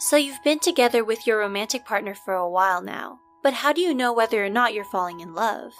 So you've been together with your romantic partner for a while now, but how do you know whether or not you're falling in love?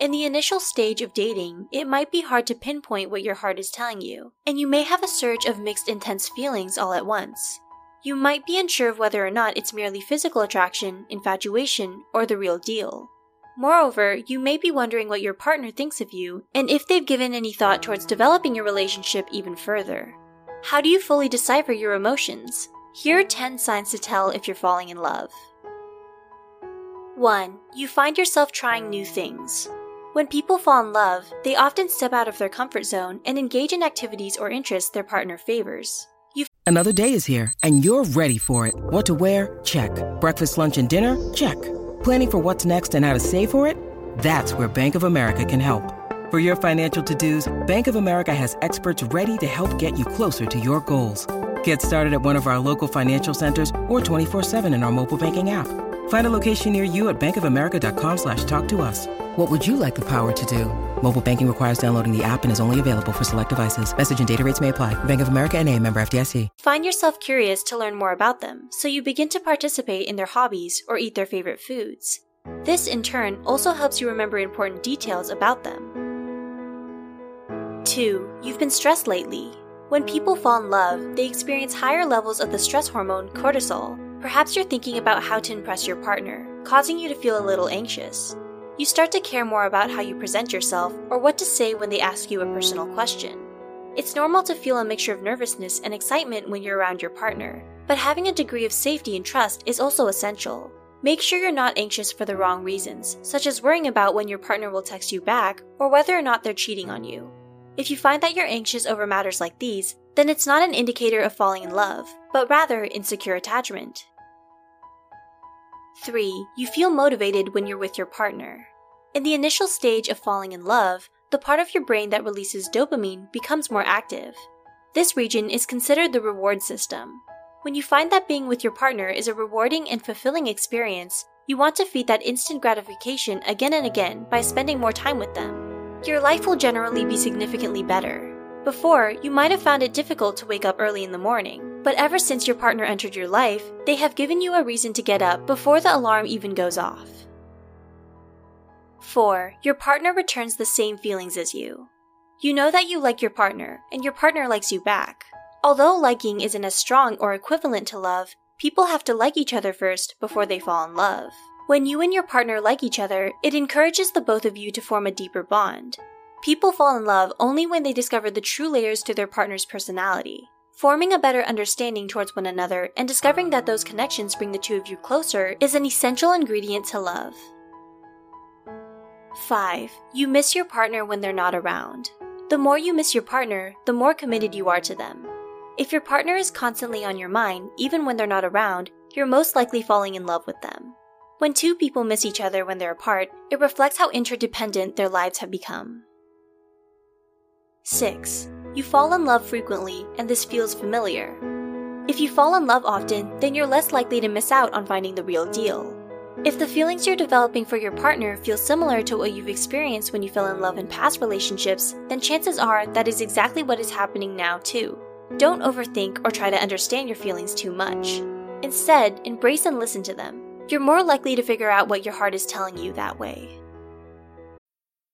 In the initial stage of dating, it might be hard to pinpoint what your heart is telling you, and you may have a surge of mixed intense feelings all at once. You might be unsure of whether or not it's merely physical attraction, infatuation, or the real deal. Moreover, you may be wondering what your partner thinks of you and if they've given any thought towards developing your relationship even further. How do you fully decipher your emotions? Here are 10 signs to tell if you're falling in love. 1. You find yourself trying new things. When people fall in love, they often step out of their comfort zone and engage in activities or interests their partner favors. You Another day is here, and you're ready for it. What to wear? Check. Breakfast, lunch, and dinner? Check. Planning for what's next and how to save for it? That's where Bank of America can help. For your financial to dos, Bank of America has experts ready to help get you closer to your goals. Get started at one of our local financial centers or 24-7 in our mobile banking app. Find a location near you at bankofamerica.com slash talk to us. What would you like the power to do? Mobile banking requires downloading the app and is only available for select devices. Message and data rates may apply. Bank of America and a member FDIC. find yourself curious to learn more about them, so you begin to participate in their hobbies or eat their favorite foods. This, in turn, also helps you remember important details about them. 2. You've been stressed lately. When people fall in love, they experience higher levels of the stress hormone cortisol. Perhaps you're thinking about how to impress your partner, causing you to feel a little anxious. You start to care more about how you present yourself or what to say when they ask you a personal question. It's normal to feel a mixture of nervousness and excitement when you're around your partner, but having a degree of safety and trust is also essential. Make sure you're not anxious for the wrong reasons, such as worrying about when your partner will text you back or whether or not they're cheating on you. If you find that you're anxious over matters like these, then it's not an indicator of falling in love, but rather insecure attachment. 3. You feel motivated when you're with your partner. In the initial stage of falling in love, the part of your brain that releases dopamine becomes more active. This region is considered the reward system. When you find that being with your partner is a rewarding and fulfilling experience, you want to feed that instant gratification again and again by spending more time with them. Your life will generally be significantly better. Before, you might have found it difficult to wake up early in the morning, but ever since your partner entered your life, they have given you a reason to get up before the alarm even goes off. 4. Your partner returns the same feelings as you. You know that you like your partner, and your partner likes you back. Although liking isn't as strong or equivalent to love, people have to like each other first before they fall in love. When you and your partner like each other, it encourages the both of you to form a deeper bond. People fall in love only when they discover the true layers to their partner's personality. Forming a better understanding towards one another and discovering that those connections bring the two of you closer is an essential ingredient to love. 5. You miss your partner when they're not around. The more you miss your partner, the more committed you are to them. If your partner is constantly on your mind, even when they're not around, you're most likely falling in love with them. When two people miss each other when they're apart, it reflects how interdependent their lives have become. 6. You fall in love frequently, and this feels familiar. If you fall in love often, then you're less likely to miss out on finding the real deal. If the feelings you're developing for your partner feel similar to what you've experienced when you fell in love in past relationships, then chances are that is exactly what is happening now, too. Don't overthink or try to understand your feelings too much. Instead, embrace and listen to them. You're more likely to figure out what your heart is telling you that way.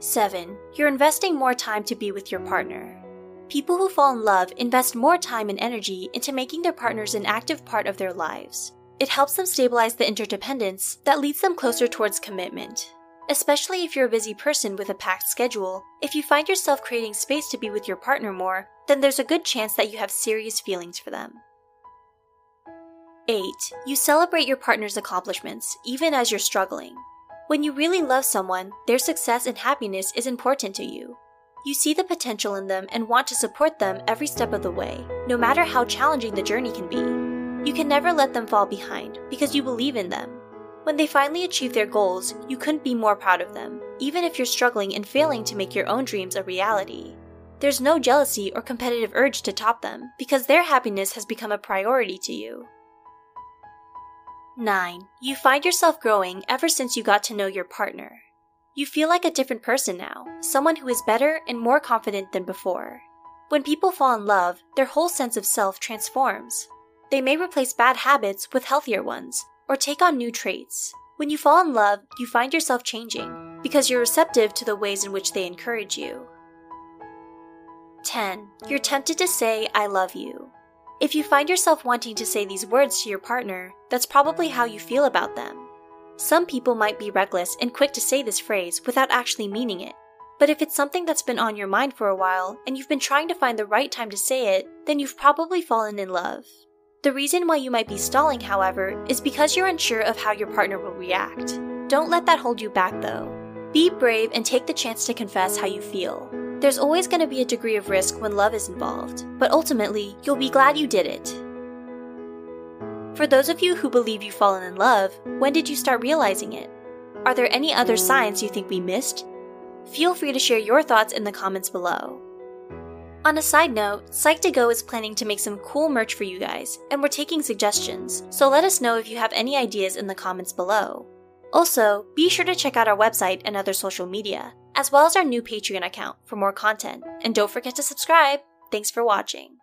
7. You're investing more time to be with your partner. People who fall in love invest more time and energy into making their partners an active part of their lives. It helps them stabilize the interdependence that leads them closer towards commitment. Especially if you're a busy person with a packed schedule, if you find yourself creating space to be with your partner more, then there's a good chance that you have serious feelings for them. 8. You celebrate your partner's accomplishments, even as you're struggling. When you really love someone, their success and happiness is important to you. You see the potential in them and want to support them every step of the way, no matter how challenging the journey can be. You can never let them fall behind because you believe in them. When they finally achieve their goals, you couldn't be more proud of them, even if you're struggling and failing to make your own dreams a reality. There's no jealousy or competitive urge to top them because their happiness has become a priority to you. 9. You find yourself growing ever since you got to know your partner. You feel like a different person now, someone who is better and more confident than before. When people fall in love, their whole sense of self transforms. They may replace bad habits with healthier ones, or take on new traits. When you fall in love, you find yourself changing because you're receptive to the ways in which they encourage you. 10. You're tempted to say, I love you. If you find yourself wanting to say these words to your partner, that's probably how you feel about them. Some people might be reckless and quick to say this phrase without actually meaning it. But if it's something that's been on your mind for a while and you've been trying to find the right time to say it, then you've probably fallen in love. The reason why you might be stalling, however, is because you're unsure of how your partner will react. Don't let that hold you back though. Be brave and take the chance to confess how you feel. There's always going to be a degree of risk when love is involved, but ultimately, you'll be glad you did it. For those of you who believe you've fallen in love, when did you start realizing it? Are there any other signs you think we missed? Feel free to share your thoughts in the comments below. On a side note, Psych2Go is planning to make some cool merch for you guys, and we're taking suggestions, so let us know if you have any ideas in the comments below. Also, be sure to check out our website and other social media, as well as our new Patreon account for more content. And don't forget to subscribe. Thanks for watching.